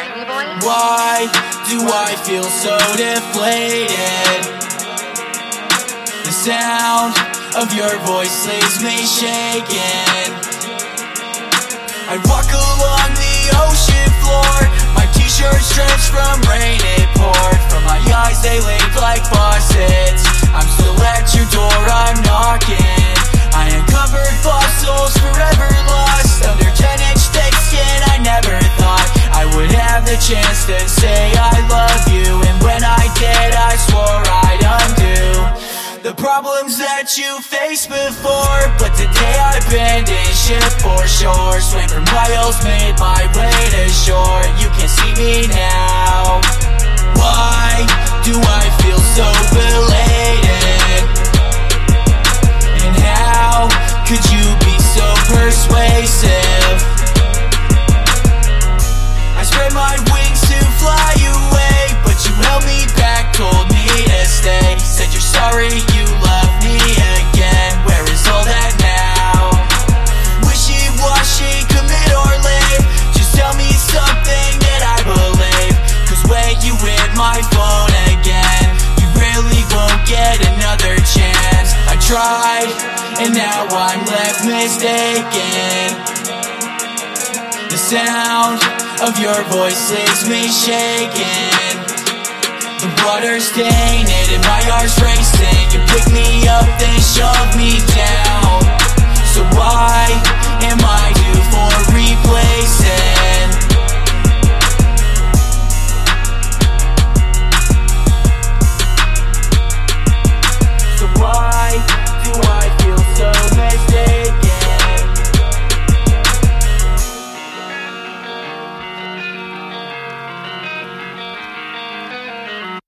Why do I feel so deflated? The sound of your voice leaves me shaking. I walk say I love you, and when I did, I swore I'd undo the problems that you faced before. But today I abandoned ship for shore, swam for miles, made my way fly away, but you held me back, told me to stay. Said you're sorry, you love me again. Where is all that now? Wishy washy, commit or leave. Just tell me something that I believe. Cause when you hit my phone again, you really won't get another chance. I tried, and now I'm left mistaken. The sound of your voice leaves me shaking. The water's tainted and my heart's racing. You pick me up, then shove me down.